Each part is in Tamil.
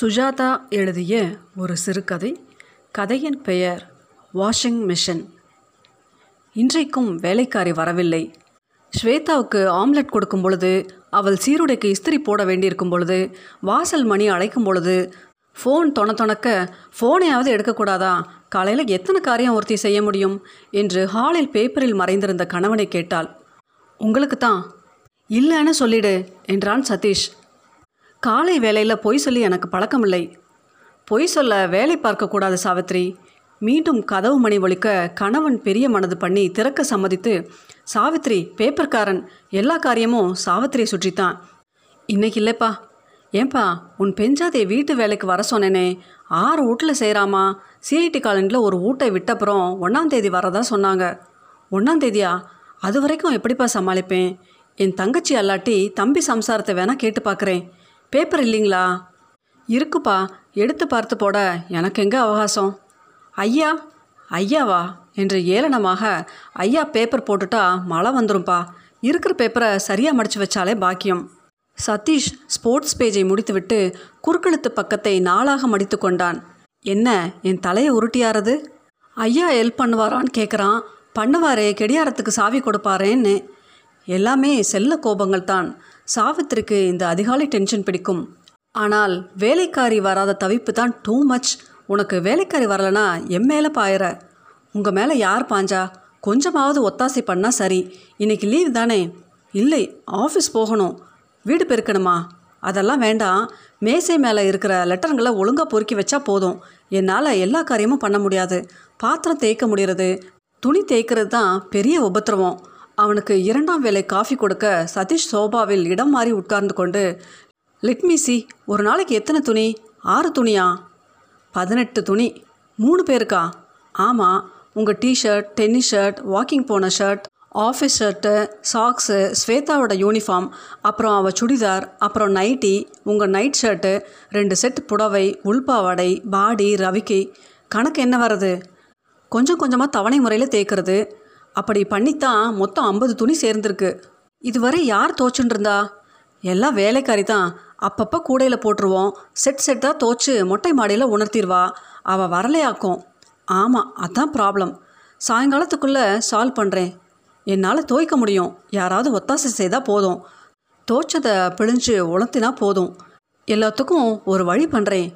சுஜாதா எழுதிய ஒரு சிறுகதை. கதையின் பெயர் வாஷிங் மிஷின். இன்றைக்கும் வேலைக்காரி வரவில்லை. ஸ்வேதாவுக்கு ஆம்லெட் கொடுக்கும் பொழுது அவள் சீருடைக்கு இஸ்திரி போட வேண்டியிருக்கும் பொழுது வாசல் மணி அழைக்கும் பொழுது ஃபோன் தொண தொணக்க ஃபோனையாவது எடுக்கக்கூடாதா? காலையில் எத்தனை காரியம் ஒருத்தி செய்ய முடியும்? என்று ஹாலில் பேப்பரில் மறைந்திருந்த கணவனை கேட்டாள். உங்களுக்கு தான் இல்லைன்னு சொல்லிடு என்றான் சதீஷ். காலை வேலையில் பொய் சொல்லி எனக்கு பழக்கமில்லை. பொய் சொல்ல வேலை பார்க்கக்கூடாது சாவித்ரி. மீண்டும் கதவு மணி ஒழிக்க கணவன் பெரிய மனது பண்ணி திறக்க சம்மதித்து சாவித்ரி பேப்பர்காரன். எல்லா காரியமும் சாவித்திரியை சுற்றித்தான். இன்னைக்கு இல்லைப்பா. ஏன்பா உன் பெஞ்சாதே வீட்டு வேலைக்கு வர சொன்னேனே. ஆறு வீட்டில் செய்கிறாமா சிஐடி காலனியில் ஒரு வீட்டை விட்டப்புறம் ஒன்றாந்தேதி வரதான் சொன்னாங்க. ஒன்றாந்தேதியா அது வரைக்கும் எப்படிப்பா சமாளிப்பேன்? என் தங்கச்சி அல்லாட்டி தம்பி சம்சாரத்தை வேணால் கேட்டு பார்க்குறேன். பேப்பர் இல்லைங்களா? இருக்குப்பா எடுத்து பார்த்து போட. எனக்கு எங்கே அவகாசம்? ஐயா ஐயாவா? என்று ஏளனமாக ஐயா பேப்பர் போட்டுட்டா மழை வந்துடும்ப்பா இருக்கிற பேப்பரை சரியாக மடித்து வச்சாலே பாக்கியம். சதீஷ் ஸ்போர்ட்ஸ் பேஜை முடித்துவிட்டு குறுக்கெழுத்து பக்கத்தை நாளாக மடித்து கொண்டான். என்ன என் தலையை உருட்டியாரது? ஐயா ஹெல்ப் பண்ணுவாரான்னு கேட்குறான் பண்ணுவாரே கெடியாரத்துக்கு சாவி கொடுப்பாரேன்னு. எல்லாமே செல்ல கோபங்கள் தான் சாவித்திரிக்கு இந்த அதிகாலை டென்ஷன் பிடிக்கும். ஆனால் வேலைக்காரி வராத தவிப்பு தான் டூ மச் உனக்கு வேலைக்காரி வரலனா என் மேலே பாயிற. உங்கள் மேலே யார் பாஞ்சா? கொஞ்சமாவது ஒத்தாசை பண்ணால் சரி. இன்னைக்கு லீவ் தானே? இல்லை ஆஃபீஸ் போகணும். வீடு பெருக்கணுமா? அதெல்லாம் வேண்டாம். மேசை மேலே இருக்கிற லெட்டருங்களை ஒழுங்காக பொறுக்கி வச்சா போதும். என்னால் எல்லா காரியமும் பண்ண முடியாது. பாத்திரம் தேய்க்க முடிகிறது துணி தேய்க்கிறது தான் பெரிய உபத்திரவம். அவனுக்கு இரண்டாம் வேலை காஃபி கொடுக்க சதீஷ் சோபாவில் இடம் மாறி உட்கார்ந்து கொண்டு லிட்மிசி மீ சி ஒரு நாளைக்கு எத்தனை துணி? ஆறு துணியா? பதினெட்டு துணி. மூணு பேருக்கா? ஆமாம் உங்கள் t shirt tennis shirt walking போன ஷர்ட் ஆஃபீஸ் ஷர்ட்டு சாக்ஸு ஸ்வேதாவோட யூனிஃபார்ம் அப்புறம் அவள் சுடிதார் அப்புறம் நைட்டி உங்கள் நைட் ஷர்ட்டு ரெண்டு செட் புடவை உள்பாவாடை பாடி ரவிக்கை. கணக்கு என்ன வருது கொஞ்சம் கொஞ்சமாக தவணை முறையில் தேய்க்கிறது. அப்படி பண்ணித்தான் மொத்தம் ஐம்பது துணி சேர்ந்துருக்கு. இதுவரை யார் தோச்சுன்ருந்தா எல்லாம் வேலைக்காரி தான் அப்பப்போ கூடையில் போட்டுருவோம். செட் செட்டாக தோச்சு மொட்டை மாடியில் உணர்த்திடுவா. அவள் வரலையாக்கும். ஆமாம் அதான் ப்ராப்ளம் சாயங்காலத்துக்குள்ளே சால்வ் பண்ணுறேன் என்னால் துவைக்க முடியும். யாராவது ஒத்தாசை செய்தால் போதும். தோச்சதை பிழிஞ்சு உலர்த்தினா போதும். எல்லாத்துக்கும் ஒரு வழி பண்ணுறேன்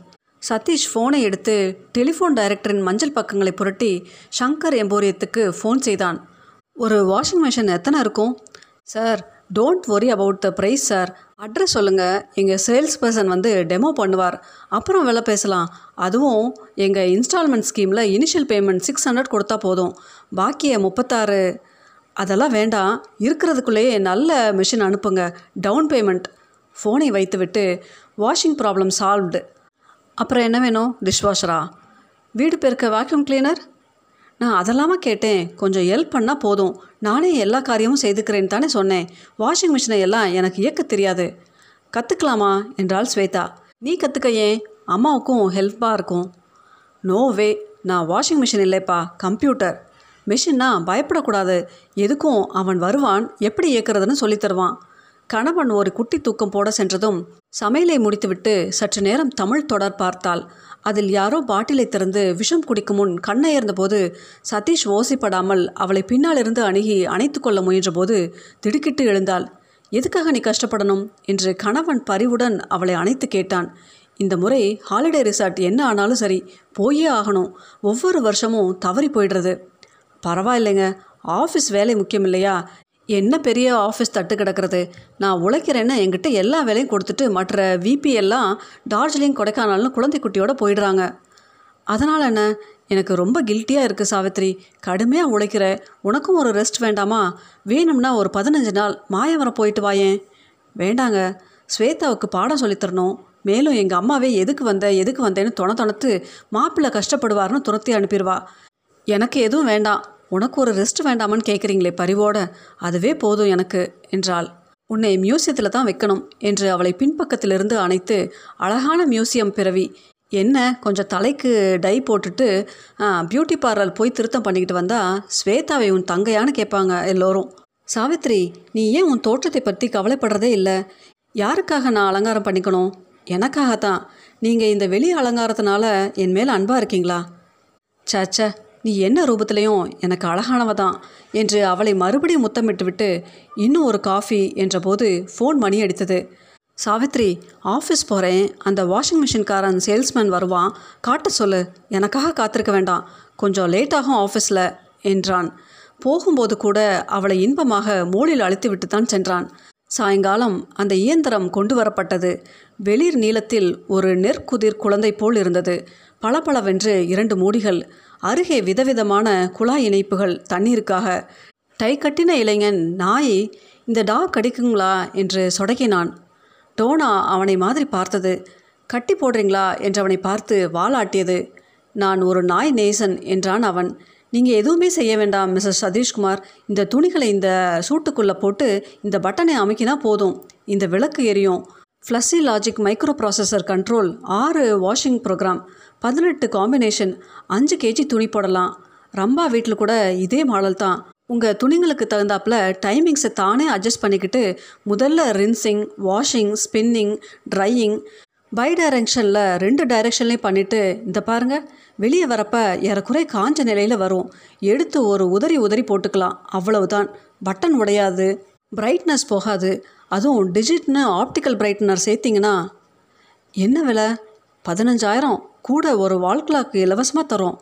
சதீஷ் ஃபோனை எடுத்து டெலிஃபோன் டைரக்டரின் மஞ்சள் பக்கங்களை புரட்டி ஷங்கர் எம்போரியத்துக்கு ஃபோன் செய்தான். ஒரு வாஷிங் மிஷின் எத்தனை இருக்கும்? Sir don't worry about the price sir address சொல்லுங்கள் எங்கள் சேல்ஸ் பர்சன் வந்து டெமோ பண்ணுவார். அப்புறம் விலை பேசலாம். அதுவும் எங்கள் இன்ஸ்டால்மெண்ட் ஸ்கீமில் இனிஷியல் பேமெண்ட் சிக்ஸ் ஹண்ட்ரட் கொடுத்தா போதும். பாக்கிய முப்பத்தாறு. அதெல்லாம் வேண்டாம். இருக்கிறதுக்குள்ளேயே நல்ல மிஷின் அனுப்புங்க. டவுன் பேமெண்ட் ஃபோனை வைத்துவிட்டு வாஷிங் ப்ராப்ளம் சால்வ்டு அப்புறம் என்ன வேணும்? டிஷ்வாஷரா வீடு பெருக்க வேக்யூம் கிளீனர் நான் அதெல்லாமா கேட்டேன். கொஞ்சம் ஹெல்ப் பண்ணால் போதும். நானே எல்லா காரியமும் செய்துக்கிறேன்னு தானே சொன்னேன். வாஷிங் மிஷினை எல்லாம் எனக்கு இயக்க தெரியாது. கற்றுக்கலாமா என்றாள் ஸ்வேதா. நீ கற்றுக்க ஏன்? அம்மாவுக்கும் ஹெல்ப்பாக இருக்கும். நோ வே நான் வாஷிங் மிஷின் இல்லைப்பா. கம்ப்யூட்டர் மிஷின்னா பயப்படக்கூடாது. எதுக்கும் அவன் வருவான்? எப்படி இயக்கிறதுன்னு சொல்லித் தருவான். கணவன் ஒரு குட்டி தூக்கம் போட சென்றதும் சமையலை முடித்துவிட்டு சற்று நேரம் தமிழ் தொடர் பார்த்தாள். அதில் யாரோ பாட்டிலை திறந்து விஷம் குடிக்கும் முன் கண்ணயர்ந்தபோது சதீஷ் ஓசைப்படாமல் அவளை பின்னாலிருந்து அணுகி அணைத்து கொள்ள முயன்றபோது திடுக்கிட்டு எழுந்தாள். எதுக்காக நீ கஷ்டப்படணும்? என்று கணவன் பரிவுடன் அவளை அணைத்து கேட்டான். இந்த முறை ஹாலிடே ரிசார்ட் என்ன ஆனாலும் சரி போயே ஆகணும். ஒவ்வொரு வருஷமும் தவறி போயிடுறது. பரவாயில்லைங்க. ஆஃபீஸ் வேலை முக்கியம் இல்லையா? என்ன பெரிய ஆஃபீஸ் தட்டு கிடக்கிறது? நான் உழைக்கிறேன்னு என்கிட்ட எல்லா வேலையும் கொடுத்துட்டு மற்ற விபி எல்லாம் டார்ஜிலிங் கொடைக்கானல்னு குழந்தை குட்டியோட போயிடுறாங்க. அதனால் என்ன? எனக்கு ரொம்ப கில்ட்டியாக இருக்குது சாவித்ரி. கடுமையாக உழைக்கிற. உனக்கும் ஒரு ரெஸ்ட் வேண்டாமா? வேணும்னா ஒரு பதினஞ்சு நாள் மாயவரம் போயிட்டு வாயேன் வேண்டாங்க. ஸ்வேதாவுக்கு பாடம் சொல்லித்தரணும் மேலும் எங்கள் அம்மாவே எதுக்கு வந்த எதுக்கு வந்தேன்னு தொண தொணத்து மாப்பிள்ளை கஷ்டப்படுவார்னு துரத்தி அனுப்பிடுவா. எனக்கு எதுவும் வேண்டாம். உனக்கு ஒரு ரெஸ்ட் வேண்டாமான்னு கேட்குறீங்களே பரிவோட அதுவே போதும் எனக்கு என்றாள். உன்னை மியூசியத்தில் தான் வைக்கணும் என்று அவளை பின்பக்கத்திலிருந்து அணைத்து அழகான மியூசியம் பிறவி என்ன கொஞ்சம் தலைக்கு டை போட்டுட்டு பியூட்டி பார்லர் போய் திருத்தம் பண்ணிக்கிட்டு வந்தா ஸ்வேதாவை உன் தங்கையான்னு கேட்பாங்க எல்லோரும். சாவித்ரி நீ ஏன் உன் தோற்றத்தை பற்றி கவலைப்படுறதே இல்லை? யாருக்காக நான் அலங்காரம் பண்ணிக்கணும்? எனக்காகத்தான். நீங்கள் இந்த வெளி அலங்காரத்தினால என் மேலே அன்பாக இருக்கீங்களா? சச்ச நீ என்ன ரூபத்திலையும் எனக்கு அழகானவ தான் என்று அவளை மறுபடியும் முத்தமிட்டு விட்டு இன்னும் ஒரு காஃபி என்றபோது ஃபோன் மணி அடித்தது. சாவித்ரி ஆஃபீஸ் போகிறேன் அந்த வாஷிங் மிஷின்காரன் சேல்ஸ்மேன் வருவான். காட்ட சொல்லு. எனக்காக காத்திருக்க வேண்டாம். கொஞ்சம் லேட்டாகும் ஆஃபீஸில் என்றான். போகும்போது கூட அவளை இன்பமாக மோளில் அழைத்து விட்டு தான் சென்றான். சாயங்காலம் அந்த இயந்திரம் கொண்டு வரப்பட்டது. வெளிர் நீளத்தில் ஒரு நெற்குதிர் குழந்தை போல் இருந்தது. பளபளவென்று இரண்டு மூடிகள் அருகே விதவிதமான குழாய் இணைப்புகள் தண்ணீருக்காக டை கட்டின இளைஞன் நாயை இந்த டாக் கடிக்குங்களா என்று சொடக்கினான். டோனா அவனை மாதிரி பார்த்தது. கட்டி போடுறீங்களா? என்று அவனை பார்த்து வாலாட்டியது. நான் ஒரு நாய் நேசன் என்றான் அவன். நீங்கள் எதுவுமே செய்ய வேண்டாம் மிஸ்ஸஸ் சதீஷ்குமார். இந்த துணிகளை இந்த சூட்டுக்குள்ளே போட்டு இந்த பட்டனை அமைக்கினா போதும். இந்த விளக்கு எரியும். Fuzzy logic micro processor control ஆறு வாஷிங் ப்ரோக்ராம் பதினெட்டு காம்பினேஷன் அஞ்சு கேஜி துணி போடலாம். ரம்பா வீட்டில் கூட இதே மாடல் தான். உங்கள் துணிங்களுக்கு தகுந்தாப்புல டைமிங்ஸை தானே அட்ஜஸ்ட் பண்ணிக்கிட்டு முதல்ல rinsing washing spinning drying by டைரக்ஷனில் ரெண்டு டைரக்ஷன்லேயும் பண்ணிவிட்டு இந்த பாருங்கள் வெளியே வரப்போ ஏறக்குறை காஞ்ச நிலையில் வரும். எடுத்து ஒரு உதறி உதறி போட்டுக்கலாம். அவ்வளவுதான். பட்டன் உடையாது. பிரைட்னஸ் போகாது. அதுவும் டிஜிட்னு ஆப்டிக்கல் பிரைட்னர் சேர்த்திங்கன்னா என்ன விலை? பதினஞ்சாயிரம். கூட ஒரு வால் கிளாக் இலவசமாக தரும்.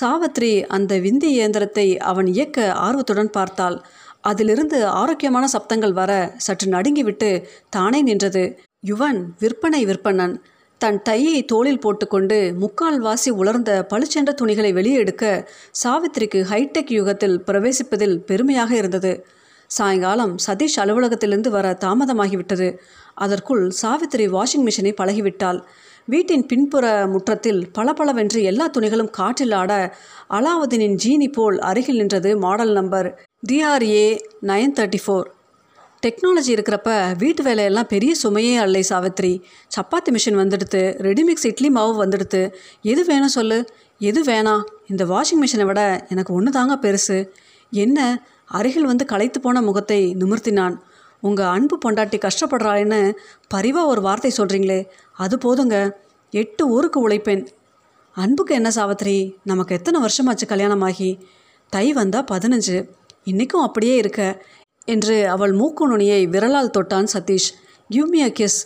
சாவத்ரி அந்த விந்தி இயந்திரத்தை அவன் இயக்க ஆர்வத்துடன் பார்த்தாள். அதிலிருந்து ஆரோக்கியமான சப்தங்கள் வர சற்று நடுங்கிவிட்டு தானே நின்றது. யுவன் விற்பனை விற்பனன். தன் டையை தோளில் போட்டுக்கொண்டு முக்கால் வாசி உலர்ந்த பளிச்சென்ற துணிகளை வெளியே எடுக்க சாவித்திரிக்கு ஹைடெக் யுகத்தில் பிரவேசிப்பதில் பெருமையாக இருந்தது. சாயங்காலம் சதீஷ் அலுவலகத்திலிருந்து வர தாமதமாகிவிட்டது. அதற்குள் சாவித்திரி வாஷிங் மிஷினை பழகிவிட்டாள். வீட்டின் பின்புற முற்றத்தில் பளபளவென்று எல்லா துணிகளும் காற்றில் ஆட அலாவுதீனின் ஜீனி போல் அருகில் நின்றது model number TRA nine thirty four. Technology இருக்கிறப்ப வீட்டு வேலையெல்லாம் பெரிய சுமையே அல்லை சாவித்ரி சப்பாத்தி மிஷின் வந்துடுத்து ரெடிமிக்ஸ் இட்லி மாவு வந்துடுத்து. எது வேணும் சொல்லு? எது வேணாம்? இந்த வாஷிங் மிஷினை விட எனக்கு ஒன்று தாங்க பெருசு. என்ன? அருகில் வந்து களைத்து போன முகத்தை நிமிர்த்தினான். உங்கள் அன்பு பொண்டாட்டி கஷ்டப்படுறாள்னு பரிவாக ஒரு வார்த்தை சொல்கிறீங்களே அது போதுங்க. எட்டு ஊருக்கு உழைப்பேன். அன்புக்கு என்ன சாவத்திரி? நமக்கு எத்தனை வருஷமாச்சு கல்யாணமாகி? தை வந்தால் பதினஞ்சு. இன்றைக்கும் அப்படியே இருக்க. என்று அவள் மூக்கு நுனியை விரலால் தொட்டான் Satish. Give me a kiss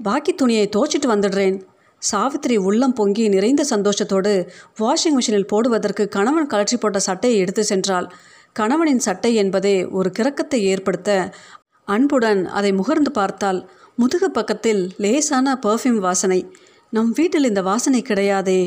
பாக்கி துணியை தோச்சிட்டு வந்துடுறேன். சாவித்திரி உள்ளம் பொங்கி நிறைந்த சந்தோஷத்தோடு வாஷிங் மிஷினில் போடுவதற்கு கணவன் கலற்றி போட்ட சட்டையை எடுத்து சென்றாள். கணவனின் சட்டை என்பதே ஒரு கிறக்கத்தை ஏற்படுத்த அன்புடன் அதை முகர்ந்து பார்த்தால் முதுகு பக்கத்தில் லேசான பர்ஃப்யூம் வாசனை. நம் வீட்டில் இந்த வாசனை கிடையாதே.